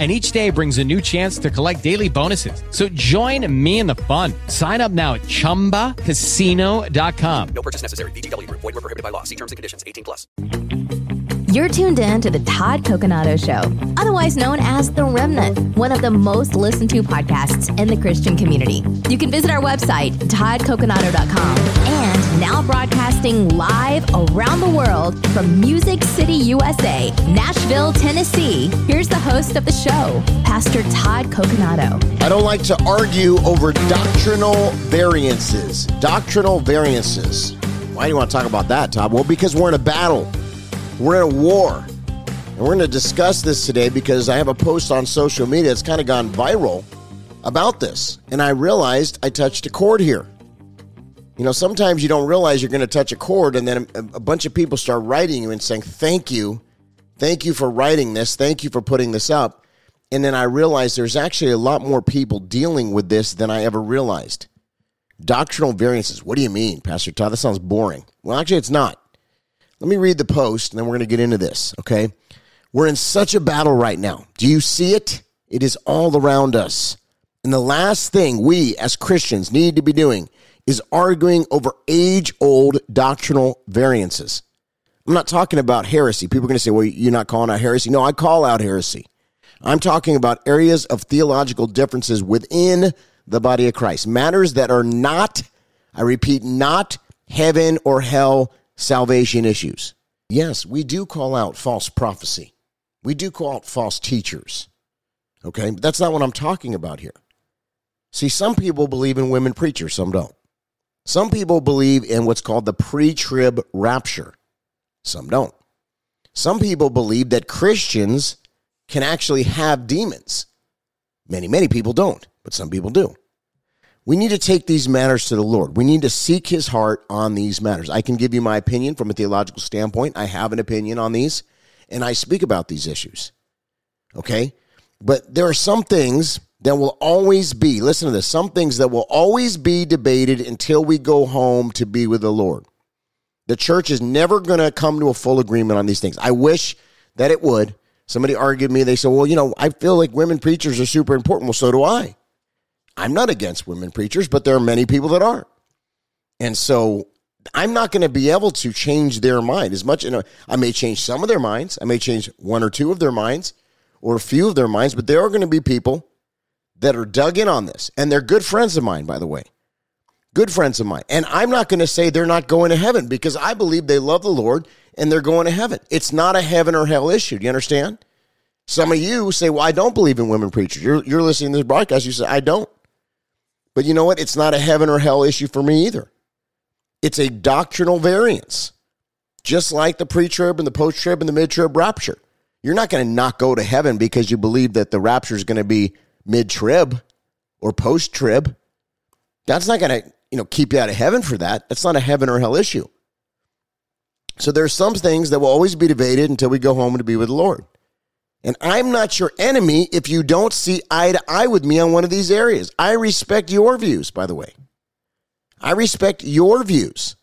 and each day brings a new chance to collect daily bonuses. So join me in the fun. Sign up now at ChumbaCasino.com. No purchase necessary. VGW. Void were prohibited by law. See terms and conditions. 18 plus. You're tuned in to the Todd Coconato Show, otherwise known as The Remnant, one of the most listened to podcasts in the Christian community. You can visit our website, toddcoconato.com, and now broadcasting live around the world from Music City, USA, Nashville, Tennessee. Here's the host of the show, Pastor Todd Coconato. I don't like to argue over doctrinal variances. Doctrinal variances. Why do you want to talk about that, Todd? Well, because we're in a battle. We're in a war. And we're going to discuss this today because I have a post on social media that's kind of gone viral about this. And I realized I touched a chord here. You know, sometimes you don't realize you're going to touch a chord, and then a, a bunch of people start writing you and saying, Thank you. Thank you for writing this. Thank you for putting this up. And then I realized there's actually a lot more people dealing with this than I ever realized. Doctrinal variances. What do you mean, Pastor Todd? That sounds boring. Well, actually, it's not. Let me read the post and then we're going to get into this, okay? We're in such a battle right now. Do you see it? It is all around us. And the last thing we as Christians need to be doing is arguing over age old doctrinal variances. I'm not talking about heresy. People are going to say, well, you're not calling out heresy. No, I call out heresy. I'm talking about areas of theological differences within the body of Christ, matters that are not, I repeat, not heaven or hell salvation issues. Yes, we do call out false prophecy. We do call out false teachers. Okay, but that's not what I'm talking about here. See, some people believe in women preachers, some don't. Some people believe in what's called the pre trib rapture, some don't. Some people believe that Christians can actually have demons. Many, many people don't, but some people do. We need to take these matters to the Lord. We need to seek his heart on these matters. I can give you my opinion from a theological standpoint. I have an opinion on these, and I speak about these issues. Okay? But there are some things that will always be, listen to this, some things that will always be debated until we go home to be with the Lord. The church is never going to come to a full agreement on these things. I wish that it would. Somebody argued me. They said, well, you know, I feel like women preachers are super important. Well, so do I. I'm not against women preachers, but there are many people that are. And so I'm not going to be able to change their mind as much. You know, I may change some of their minds. I may change one or two of their minds or a few of their minds, but there are going to be people that are dug in on this. And they're good friends of mine, by the way. Good friends of mine. And I'm not going to say they're not going to heaven because I believe they love the Lord and they're going to heaven. It's not a heaven or hell issue. Do you understand? Some of you say, well, I don't believe in women preachers. You're, you're listening to this broadcast. You say, I don't. But you know what? It's not a heaven or hell issue for me either. It's a doctrinal variance, just like the pre trib and the post trib and the mid trib rapture. You're not going to not go to heaven because you believe that the rapture is going to be mid trib or post trib. That's not going to you know keep you out of heaven for that. That's not a heaven or hell issue. So there are some things that will always be debated until we go home to be with the Lord. And I'm not your enemy if you don't see eye to eye with me on one of these areas. I respect your views, by the way. I respect your views.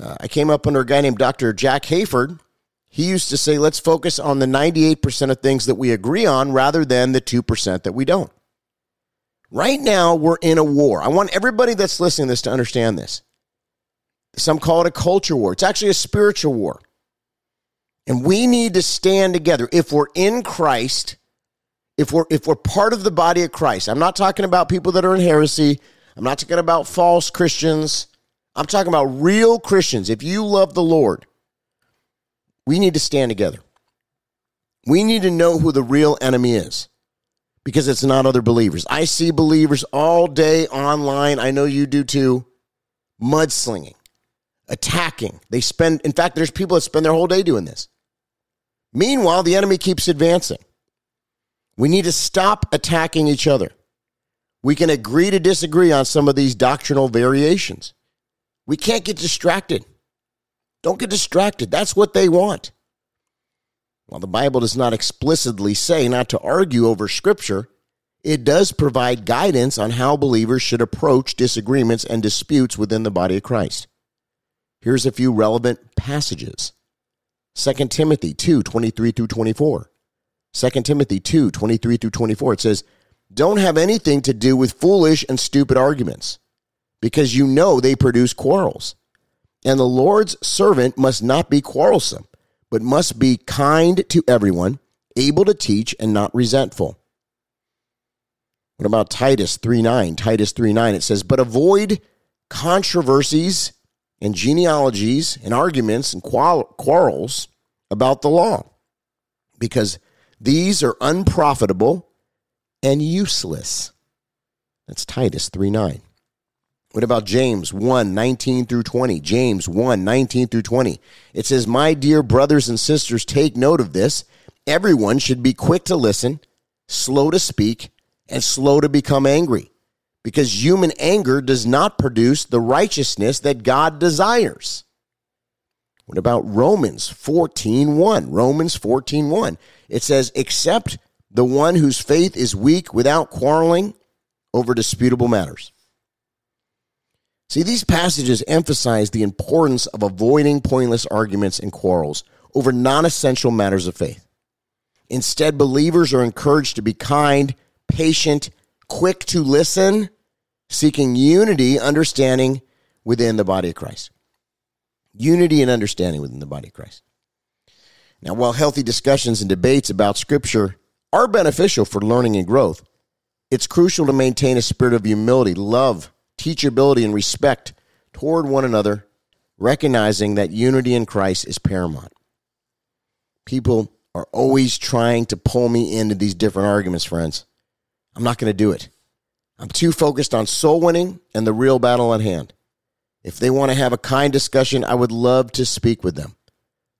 Uh, I came up under a guy named Dr. Jack Hayford. He used to say, let's focus on the 98% of things that we agree on rather than the 2% that we don't. Right now, we're in a war. I want everybody that's listening to this to understand this. Some call it a culture war, it's actually a spiritual war. And we need to stand together. If we're in Christ, if we're if we're part of the body of Christ, I'm not talking about people that are in heresy. I'm not talking about false Christians. I'm talking about real Christians. If you love the Lord, we need to stand together. We need to know who the real enemy is because it's not other believers. I see believers all day online. I know you do too. Mudslinging, attacking. They spend, in fact, there's people that spend their whole day doing this. Meanwhile, the enemy keeps advancing. We need to stop attacking each other. We can agree to disagree on some of these doctrinal variations. We can't get distracted. Don't get distracted. That's what they want. While the Bible does not explicitly say not to argue over Scripture, it does provide guidance on how believers should approach disagreements and disputes within the body of Christ. Here's a few relevant passages 2 Timothy 2 23 through 24. 2 Timothy 2 23 through 24. It says, Don't have anything to do with foolish and stupid arguments, because you know they produce quarrels. And the Lord's servant must not be quarrelsome but must be kind to everyone, able to teach, and not resentful. What about Titus 3 9? Titus 3 9, it says, But avoid controversies and genealogies and arguments and quarrels about the law, because these are unprofitable and useless. That's Titus 3 9. What about James 1 19 through 20? James 1 19 through 20. It says, My dear brothers and sisters, take note of this. Everyone should be quick to listen, slow to speak, and slow to become angry, because human anger does not produce the righteousness that God desires. What about Romans 14 1? Romans 14 1. It says, Except the one whose faith is weak without quarreling over disputable matters. See, these passages emphasize the importance of avoiding pointless arguments and quarrels over non essential matters of faith. Instead, believers are encouraged to be kind, patient, quick to listen, seeking unity, understanding within the body of Christ. Unity and understanding within the body of Christ. Now, while healthy discussions and debates about Scripture are beneficial for learning and growth, it's crucial to maintain a spirit of humility, love, teachability, and respect toward one another, recognizing that unity in Christ is paramount. People are always trying to pull me into these different arguments, friends. I'm not going to do it. I'm too focused on soul winning and the real battle at hand. If they want to have a kind discussion, I would love to speak with them.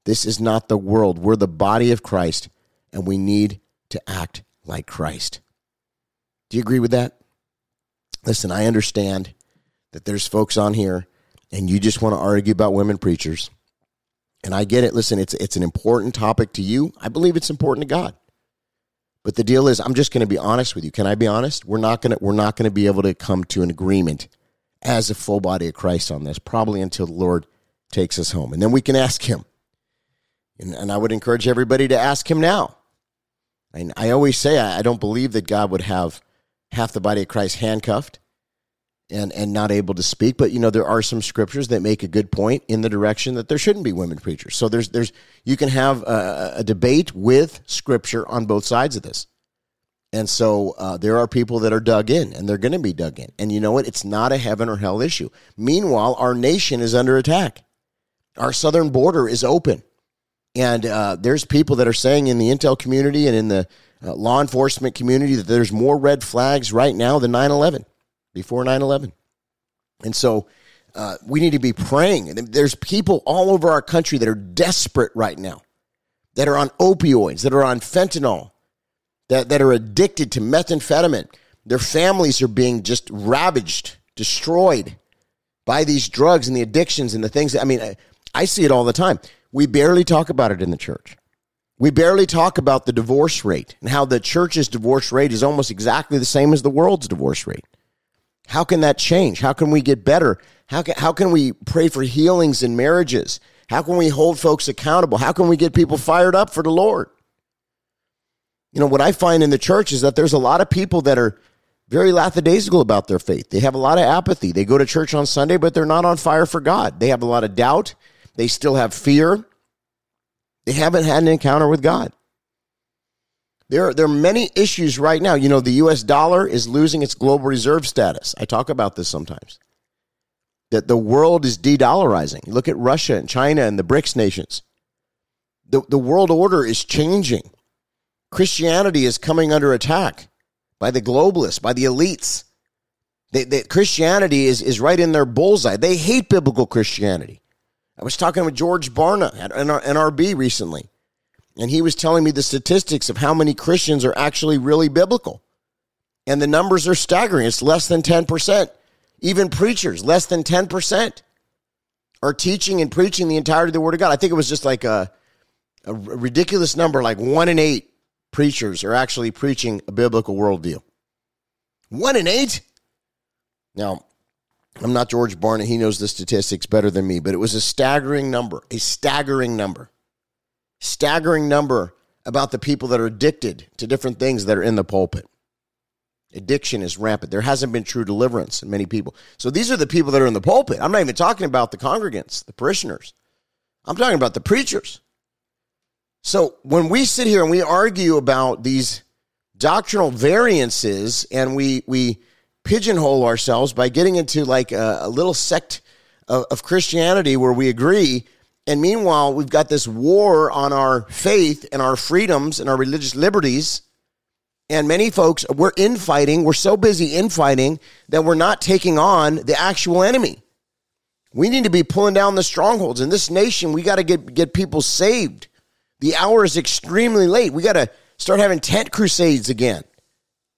This is not the world. We're the body of Christ, and we need to act like Christ. Do you agree with that? Listen, I understand that there's folks on here and you just want to argue about women preachers. And I get it. Listen, it's it's an important topic to you. I believe it's important to God. But the deal is I'm just going to be honest with you. Can I be honest? We're not going to we're not going to be able to come to an agreement as a full body of Christ on this probably until the Lord takes us home. And then we can ask him. And, and I would encourage everybody to ask him now. And I always say I, I don't believe that God would have half the body of Christ handcuffed and and not able to speak. But you know, there are some scriptures that make a good point in the direction that there shouldn't be women preachers. So there's there's you can have a, a debate with scripture on both sides of this. And so uh, there are people that are dug in, and they're going to be dug in. And you know what? It's not a heaven or hell issue. Meanwhile, our nation is under attack. Our southern border is open, and uh, there's people that are saying in the intel community and in the uh, law enforcement community that there's more red flags right now than 9 11, before 9 11. And so uh, we need to be praying. There's people all over our country that are desperate right now, that are on opioids, that are on fentanyl, that, that are addicted to methamphetamine. Their families are being just ravaged, destroyed by these drugs and the addictions and the things. That, I mean, I, I see it all the time. We barely talk about it in the church. We barely talk about the divorce rate and how the church's divorce rate is almost exactly the same as the world's divorce rate. How can that change? How can we get better? How can, how can we pray for healings in marriages? How can we hold folks accountable? How can we get people fired up for the Lord? You know, what I find in the church is that there's a lot of people that are very lackadaisical about their faith. They have a lot of apathy. They go to church on Sunday, but they're not on fire for God. They have a lot of doubt. They still have fear. They haven't had an encounter with God. There, there are many issues right now. You know, the US dollar is losing its global reserve status. I talk about this sometimes. that the world is de dollarizing. Look at Russia and China and the BRICS nations. The, the world order is changing. Christianity is coming under attack by the globalists, by the elites. They, they, Christianity is, is right in their bullseye. They hate biblical Christianity. I was talking with George Barna at NRB recently, and he was telling me the statistics of how many Christians are actually really biblical. And the numbers are staggering. It's less than 10%. Even preachers, less than 10%, are teaching and preaching the entirety of the Word of God. I think it was just like a, a ridiculous number, like one in eight preachers are actually preaching a biblical worldview. One in eight? Now, I'm not George Barna. He knows the statistics better than me, but it was a staggering number, a staggering number, staggering number about the people that are addicted to different things that are in the pulpit. Addiction is rampant. There hasn't been true deliverance in many people. So these are the people that are in the pulpit. I'm not even talking about the congregants, the parishioners. I'm talking about the preachers. So when we sit here and we argue about these doctrinal variances and we we pigeonhole ourselves by getting into like a, a little sect of, of Christianity where we agree and meanwhile we've got this war on our faith and our freedoms and our religious liberties and many folks, we're infighting. We're so busy infighting that we're not taking on the actual enemy. We need to be pulling down the strongholds. In this nation, we got to get, get people saved. The hour is extremely late. We got to start having tent crusades again.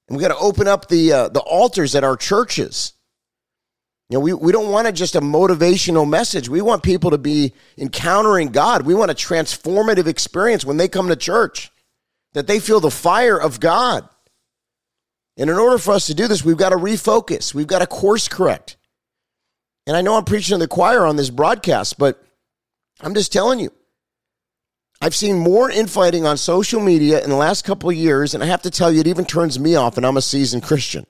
And we got to open up the, uh, the altars at our churches. You know, we, we don't want to just a motivational message. We want people to be encountering God. We want a transformative experience when they come to church that they feel the fire of God. And in order for us to do this, we've got to refocus, we've got to course correct. And I know I'm preaching to the choir on this broadcast, but I'm just telling you. I've seen more infighting on social media in the last couple of years, and I have to tell you, it even turns me off, and I'm a seasoned Christian.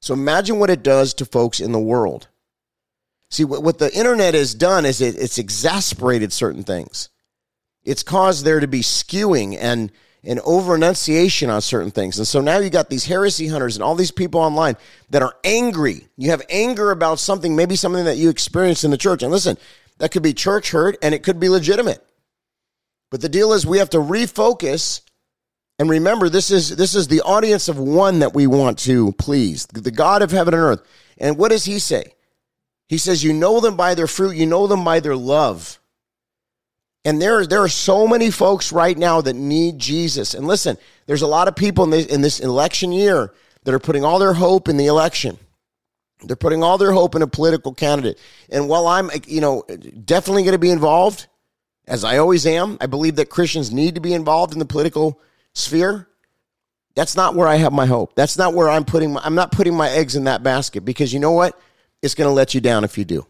So imagine what it does to folks in the world. See, what what the internet has done is it, it's exasperated certain things. It's caused there to be skewing and and over enunciation on certain things. And so now you got these heresy hunters and all these people online that are angry. You have anger about something, maybe something that you experienced in the church. And listen, that could be church hurt and it could be legitimate. But the deal is we have to refocus and remember this is this is the audience of one that we want to please, the God of heaven and earth. And what does he say? He says you know them by their fruit, you know them by their love. And there, there are so many folks right now that need Jesus. And listen, there's a lot of people in this, in this election year that are putting all their hope in the election. They're putting all their hope in a political candidate. And while I'm, you know, definitely going to be involved, as I always am, I believe that Christians need to be involved in the political sphere. That's not where I have my hope. That's not where I'm putting my, I'm not putting my eggs in that basket because you know what? It's going to let you down if you do.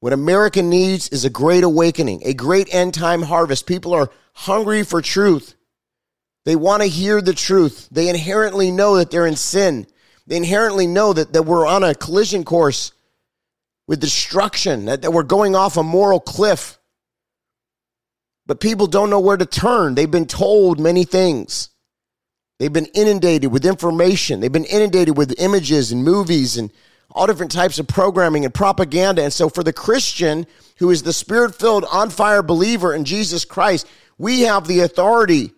What America needs is a great awakening, a great end time harvest. People are hungry for truth. They want to hear the truth. They inherently know that they're in sin. They inherently know that, that we're on a collision course with destruction, that, that we're going off a moral cliff. But people don't know where to turn. They've been told many things. They've been inundated with information. They've been inundated with images and movies and all different types of programming and propaganda. And so, for the Christian who is the spirit filled, on fire believer in Jesus Christ, we have the authority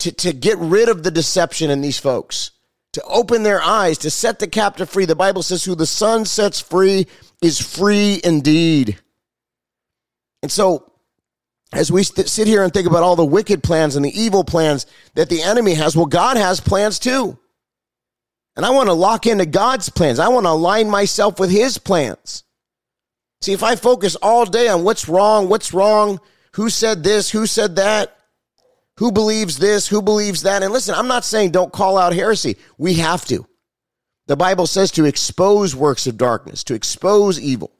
to, to get rid of the deception in these folks, to open their eyes, to set the captive free. The Bible says, Who the Son sets free is free indeed. And so, as we sit here and think about all the wicked plans and the evil plans that the enemy has, well, God has plans too. And I want to lock into God's plans. I want to align myself with His plans. See, if I focus all day on what's wrong, what's wrong, who said this, who said that, who believes this, who believes that, and listen, I'm not saying don't call out heresy. We have to. The Bible says to expose works of darkness, to expose evil.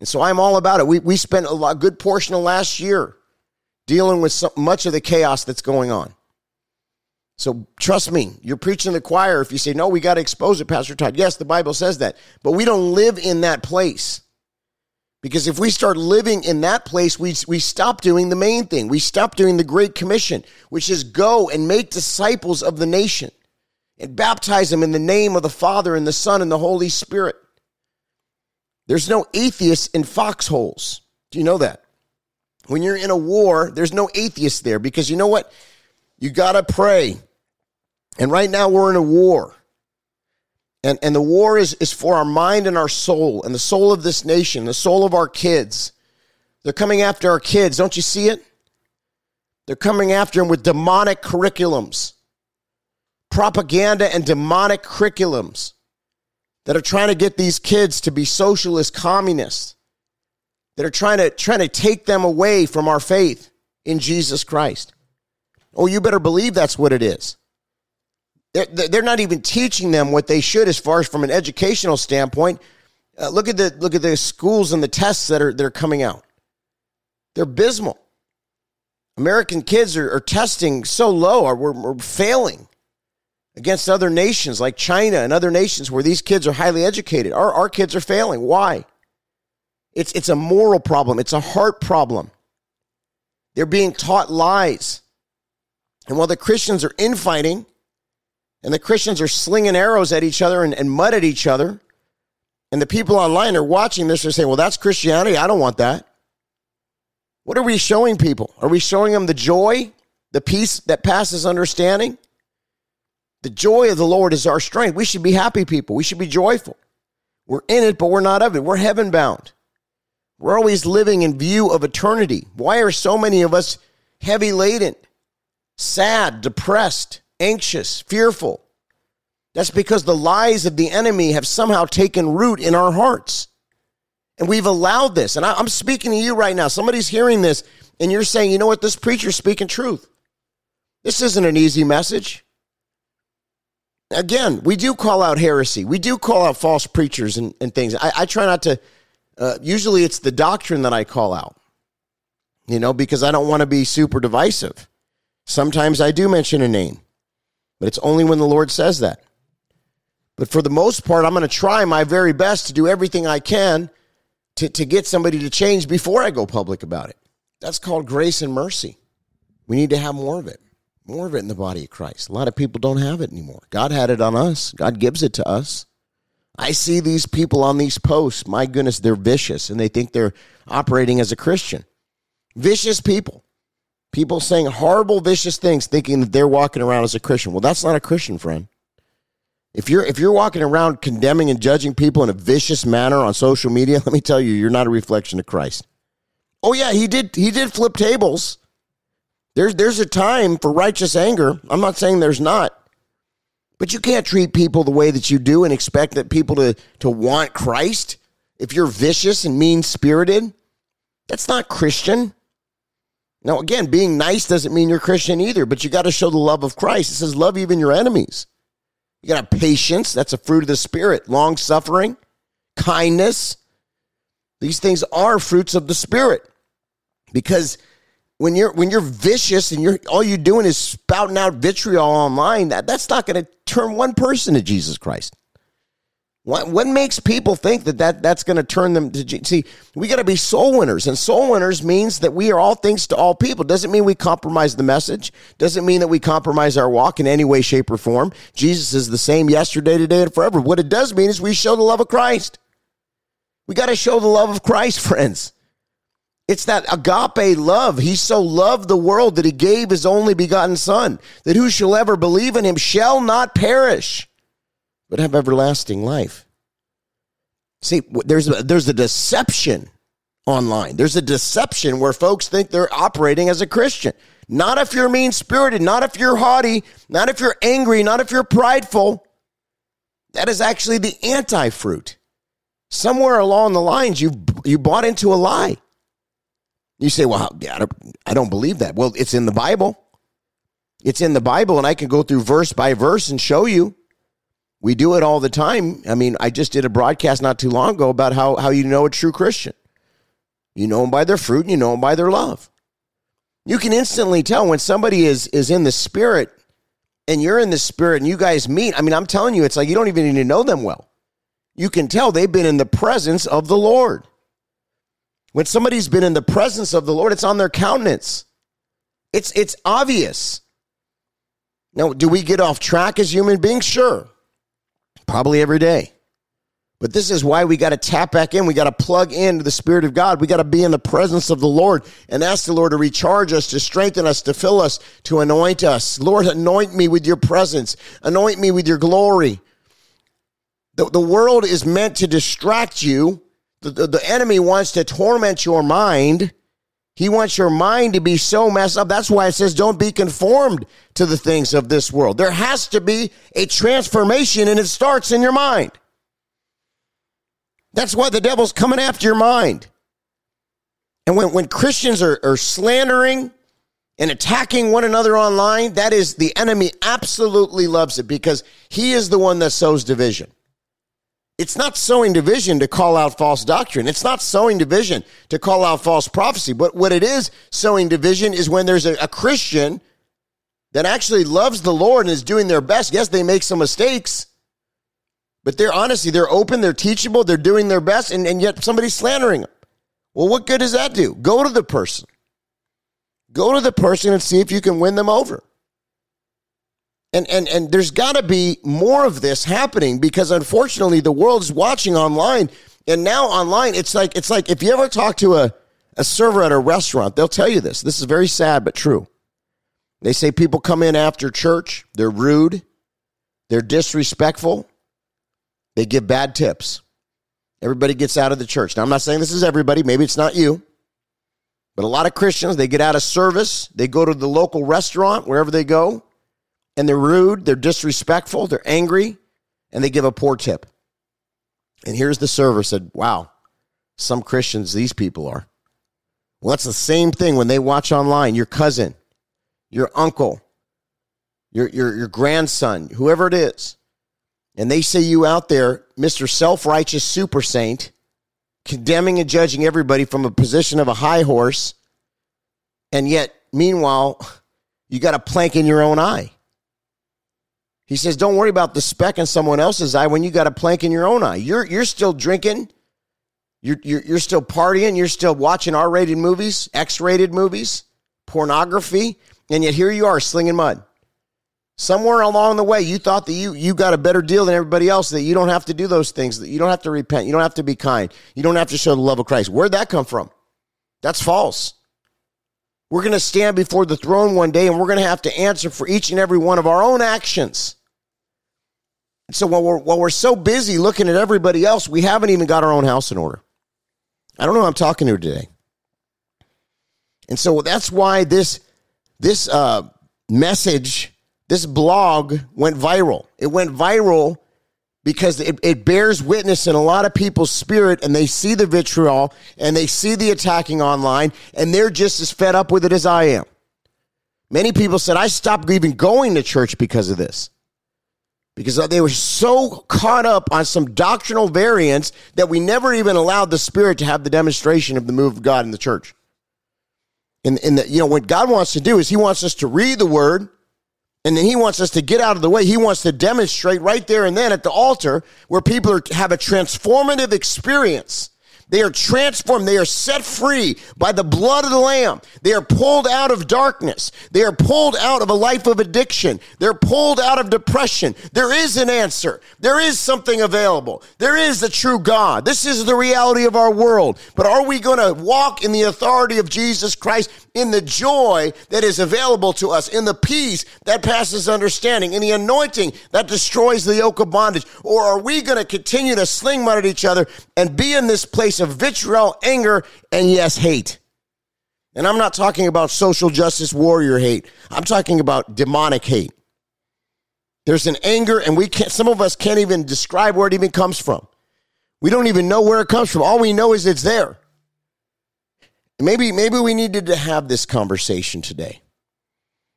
And so I'm all about it. We, we spent a lot, good portion of last year dealing with much of the chaos that's going on. So trust me, you're preaching the choir if you say, no, we got to expose it, Pastor Todd. Yes, the Bible says that, but we don't live in that place. Because if we start living in that place, we, we stop doing the main thing. We stop doing the Great Commission, which is go and make disciples of the nation and baptize them in the name of the Father and the Son and the Holy Spirit. There's no atheists in foxholes. Do you know that? When you're in a war, there's no atheists there because you know what? You got to pray. And right now we're in a war. And, and the war is, is for our mind and our soul and the soul of this nation, the soul of our kids. They're coming after our kids. Don't you see it? They're coming after them with demonic curriculums, propaganda and demonic curriculums that are trying to get these kids to be socialist communists, that are trying to, trying to take them away from our faith in Jesus Christ. Oh, you better believe that's what it is. They're, they're not even teaching them what they should as far as from an educational standpoint. Uh, look at the look at the schools and the tests that are that are coming out. They're abysmal. American kids are, are testing so low, or we're, we're failing against other nations like China and other nations where these kids are highly educated. Our, our kids are failing. Why? It's, it's a moral problem, it's a heart problem. They're being taught lies. And while the Christians are infighting and the Christians are slinging arrows at each other and, and mud at each other, and the people online are watching this and saying, well, that's Christianity. I don't want that. What are we showing people? Are we showing them the joy, the peace that passes understanding? The joy of the Lord is our strength. We should be happy people. We should be joyful. We're in it, but we're not of it. We're heaven bound. We're always living in view of eternity. Why are so many of us heavy laden, sad, depressed, anxious, fearful? That's because the lies of the enemy have somehow taken root in our hearts. And we've allowed this. And I, am speaking to you right now. Somebody's hearing this, and you're saying, you know what? This preacher's speaking truth. This isn't an easy message. Again, we do call out heresy. We do call out false preachers and, and things. I, I try not to, uh, usually it's the doctrine that I call out, you know, because I don't want to be super divisive. Sometimes I do mention a name, but it's only when the Lord says that. But for the most part, I'm going to try my very best to do everything I can to, to get somebody to change before I go public about it. That's called grace and mercy. We need to have more of it, more of it in the body of Christ. A lot of people don't have it anymore. God had it on us, God gives it to us. I see these people on these posts. My goodness, they're vicious and they think they're operating as a Christian. Vicious people. People saying horrible, vicious things, thinking that they're walking around as a Christian. Well, that's not a Christian, friend. If you're if you're walking around condemning and judging people in a vicious manner on social media, let me tell you, you're not a reflection of Christ. Oh yeah, he did he did flip tables. There's there's a time for righteous anger. I'm not saying there's not. But you can't treat people the way that you do and expect that people to to want Christ if you're vicious and mean-spirited. That's not Christian. Now again, being nice doesn't mean you're Christian either, but you got to show the love of Christ. It says love even your enemies. You got to have patience. That's a fruit of the Spirit. Long suffering, kindness. These things are fruits of the Spirit. Because when you're when you're vicious and you're all you're doing is spouting out vitriol online, that, that's not going to turn one person to Jesus Christ. What, what makes people think that, that that's going to turn them to Jesus? see? We got to be soul winners, and soul winners means that we are all things to all people. Doesn't mean we compromise the message. Doesn't mean that we compromise our walk in any way, shape, or form. Jesus is the same yesterday, today, and forever. What it does mean is we show the love of Christ. We got to show the love of Christ, friends. It's that agape love. He so loved the world that he gave his only begotten Son, that who shall ever believe in him shall not perish but have everlasting life. See, there's a, there's a deception online. There's a deception where folks think they're operating as a Christian. Not if you're mean spirited, not if you're haughty, not if you're angry, not if you're prideful. That is actually the anti fruit. Somewhere along the lines, you you bought into a lie. You say, "Well, I don't, I don't believe that." Well, it's in the Bible. It's in the Bible, and I can go through verse by verse and show you. We do it all the time. I mean, I just did a broadcast not too long ago about how, how you know a true Christian. You know them by their fruit and you know them by their love. You can instantly tell when somebody is, is in the spirit and you're in the spirit and you guys meet. I mean, I'm telling you, it's like you don't even need to know them well. You can tell they've been in the presence of the Lord. When somebody's been in the presence of the Lord, it's on their countenance. It's, it's obvious. Now, do we get off track as human beings? Sure. Probably every day. But this is why we got to tap back in. We got to plug into the Spirit of God. We got to be in the presence of the Lord and ask the Lord to recharge us, to strengthen us, to fill us, to anoint us. Lord, anoint me with your presence, anoint me with your glory. The, the world is meant to distract you, the, the, the enemy wants to torment your mind. He wants your mind to be so messed up. That's why it says, don't be conformed to the things of this world. There has to be a transformation, and it starts in your mind. That's why the devil's coming after your mind. And when, when Christians are, are slandering and attacking one another online, that is the enemy absolutely loves it because he is the one that sows division. It's not sowing division to call out false doctrine. It's not sowing division to call out false prophecy. But what it is sowing division is when there's a, a Christian that actually loves the Lord and is doing their best. Yes, they make some mistakes, but they're honestly, they're open, they're teachable, they're doing their best, and, and yet somebody's slandering them. Well, what good does that do? Go to the person. Go to the person and see if you can win them over. And and and there's got to be more of this happening because unfortunately the world is watching online and now online it's like it's like if you ever talk to a a server at a restaurant, they'll tell you this. This is very sad but true. They say people come in after church, they're rude, they're disrespectful, they give bad tips. Everybody gets out of the church. Now, I'm not saying this is everybody. Maybe it's not you. But a lot of Christians, they get out of service. They go to the local restaurant, wherever they go, and they're rude, they're disrespectful, they're angry, and they give a poor tip. And here's the server said, Wow, some Christians, these people are. Well, that's the same thing when they watch online. Your cousin, your uncle, your, your, your grandson, whoever it is, and they see you out there, Mr. Self Righteous Super Saint, condemning and judging everybody from a position of a high horse, and yet, meanwhile, you got a plank in your own eye. He says, Don't worry about the speck in someone else's eye when you got a plank in your own eye. You're, you're still drinking, you're, you're, you're still partying, you're still watching R rated movies, X rated movies, pornography, and yet here you are slinging mud. Somewhere along the way, you thought that you, you got a better deal than everybody else, that you don't have to do those things, that you don't have to repent, you don't have to be kind, you don't have to show the love of Christ. Where'd that come from? That's false. We're going to stand before the throne one day and we're going to have to answer for each and every one of our own actions. So while we're, while we're so busy looking at everybody else, we haven't even got our own house in order. I don't know who I'm talking to today. And so that's why this, this uh, message this blog went viral. It went viral because it, it bears witness in a lot of people's spirit and they see the vitriol and they see the attacking online and they're just as fed up with it as I am. Many people said, I stopped even going to church because of this. Because they were so caught up on some doctrinal variance that we never even allowed the Spirit to have the demonstration of the move of God in the church. And, and you know, what God wants to do is He wants us to read the Word, and then he wants us to get out of the way. He wants to demonstrate right there and then at the altar where people are, have a transformative experience they are transformed. They are set free by the blood of the Lamb. They are pulled out of darkness. They are pulled out of a life of addiction. They're pulled out of depression. There is an answer. There is something available. There is a true God. This is the reality of our world. But are we going to walk in the authority of Jesus Christ, in the joy that is available to us, in the peace that passes understanding, in the anointing that destroys the yoke of bondage? Or are we going to continue to sling mud at each other and be in this place of vitriol, anger, and yes, hate. And I'm not talking about social justice warrior hate. I'm talking about demonic hate. There's an anger, and we can't, some of us can't even describe where it even comes from. We don't even know where it comes from. All we know is it's there. Maybe, maybe we needed to have this conversation today.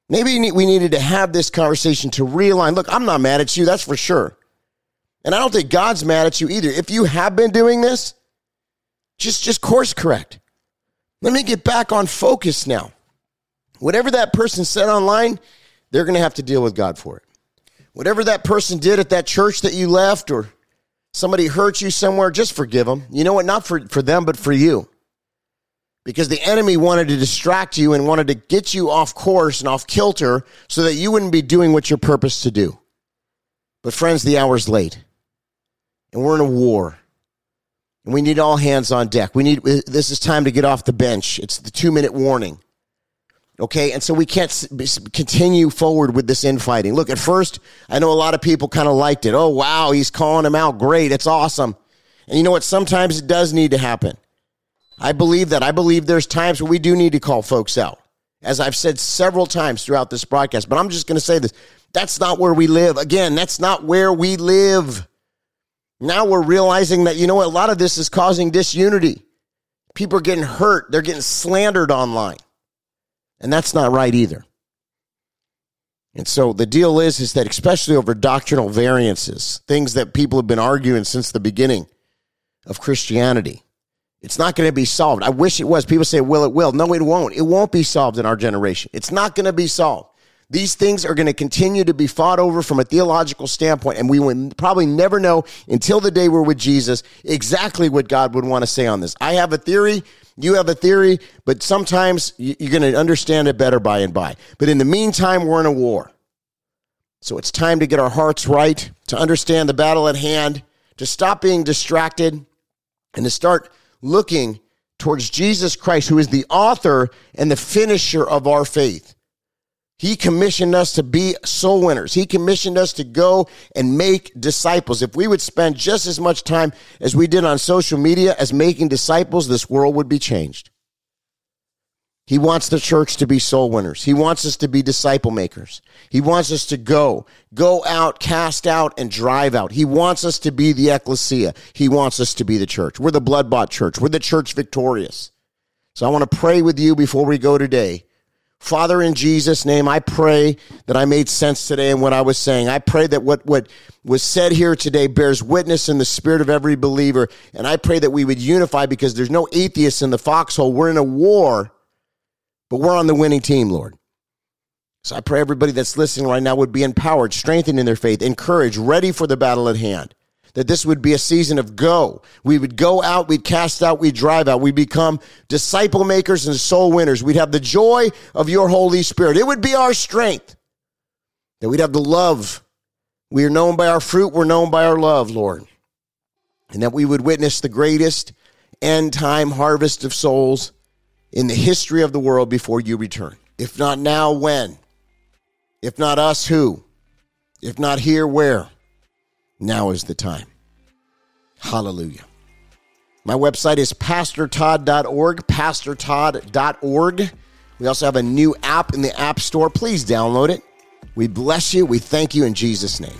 Maybe we needed to have this conversation to realign. Look, I'm not mad at you, that's for sure. And I don't think God's mad at you either. If you have been doing this, just just course correct. Let me get back on focus now. Whatever that person said online, they're going to have to deal with God for it. Whatever that person did at that church that you left or somebody hurt you somewhere, just forgive them. You know what? Not for, for them, but for you. Because the enemy wanted to distract you and wanted to get you off course and off kilter so that you wouldn't be doing what you're purposed to do. But friends, the hour's late. and we're in a war. We need all hands on deck. We need uh, this is time to get off the bench. It's the 2-minute warning. Okay, and so we can't continue forward with this infighting. Look, at first, I know a lot of people kind of liked it. Oh, wow, he's calling him out. Great, it's awesome. And you know what? Sometimes it does need to happen. I believe that. I believe there's times where we do need to call folks out, as I've said several times throughout this broadcast. But I'm just going to say this that's not where we live. Again, that's not where we live. Now we're realizing that, you know what? A lot of this is causing disunity. People are getting hurt, they're getting slandered online. And that's not right either. And so the deal is, is that especially over doctrinal variances, things that people have been arguing since the beginning of Christianity, it's not going to be solved. I wish it was. People say, well, it will. No, it won't. It won't be solved in our generation. It's not going to be solved. These things are going to continue to be fought over from a theological standpoint, and we will probably never know until the day we're with Jesus exactly what God would want to say on this. I have a theory. You have a theory, but sometimes you're going to understand it better by and by. But in the meantime, we're in a war. So it's time to get our hearts right, to understand the battle at hand, to stop being distracted, and to start looking towards Jesus Christ, who is the author and the finisher of our faith. He commissioned us to be soul winners. He commissioned us to go and make disciples. If we would spend just as much time as we did on social media as making disciples, this world would be changed. He wants the church to be soul winners. He wants us to be disciple makers. He wants us to go, go out, cast out, and drive out. He wants us to be the ecclesia. He wants us to be the church. We're the blood bought church. We're the church victorious. So I want to pray with you before we go today Father, in Jesus' name, I pray that I made sense today in what I was saying. I pray that what, what was said here today bears witness in the spirit of every believer. And I pray that we would unify because there's no atheists in the foxhole. We're in a war, but we're on the winning team, Lord. So I pray everybody that's listening right now would be empowered, strengthened in their faith, encouraged, ready for the battle at hand that this would be a season of go. We would go out, we'd cast out, we'd drive out. We'd become disciple makers and soul winners. We'd have the joy of your Holy Spirit. It would be our strength. That we'd have the love. We are known by our fruit, we're known by our love, Lord. And that we would witness the greatest end time harvest of souls in the history of the world before you return. If not now, when? If not us, who? If not here, where? Now is the time. Hallelujah. My website is pastortodd.org, pastortodd.org. We also have a new app in the App Store. Please download it. We bless you. We thank you in Jesus' name.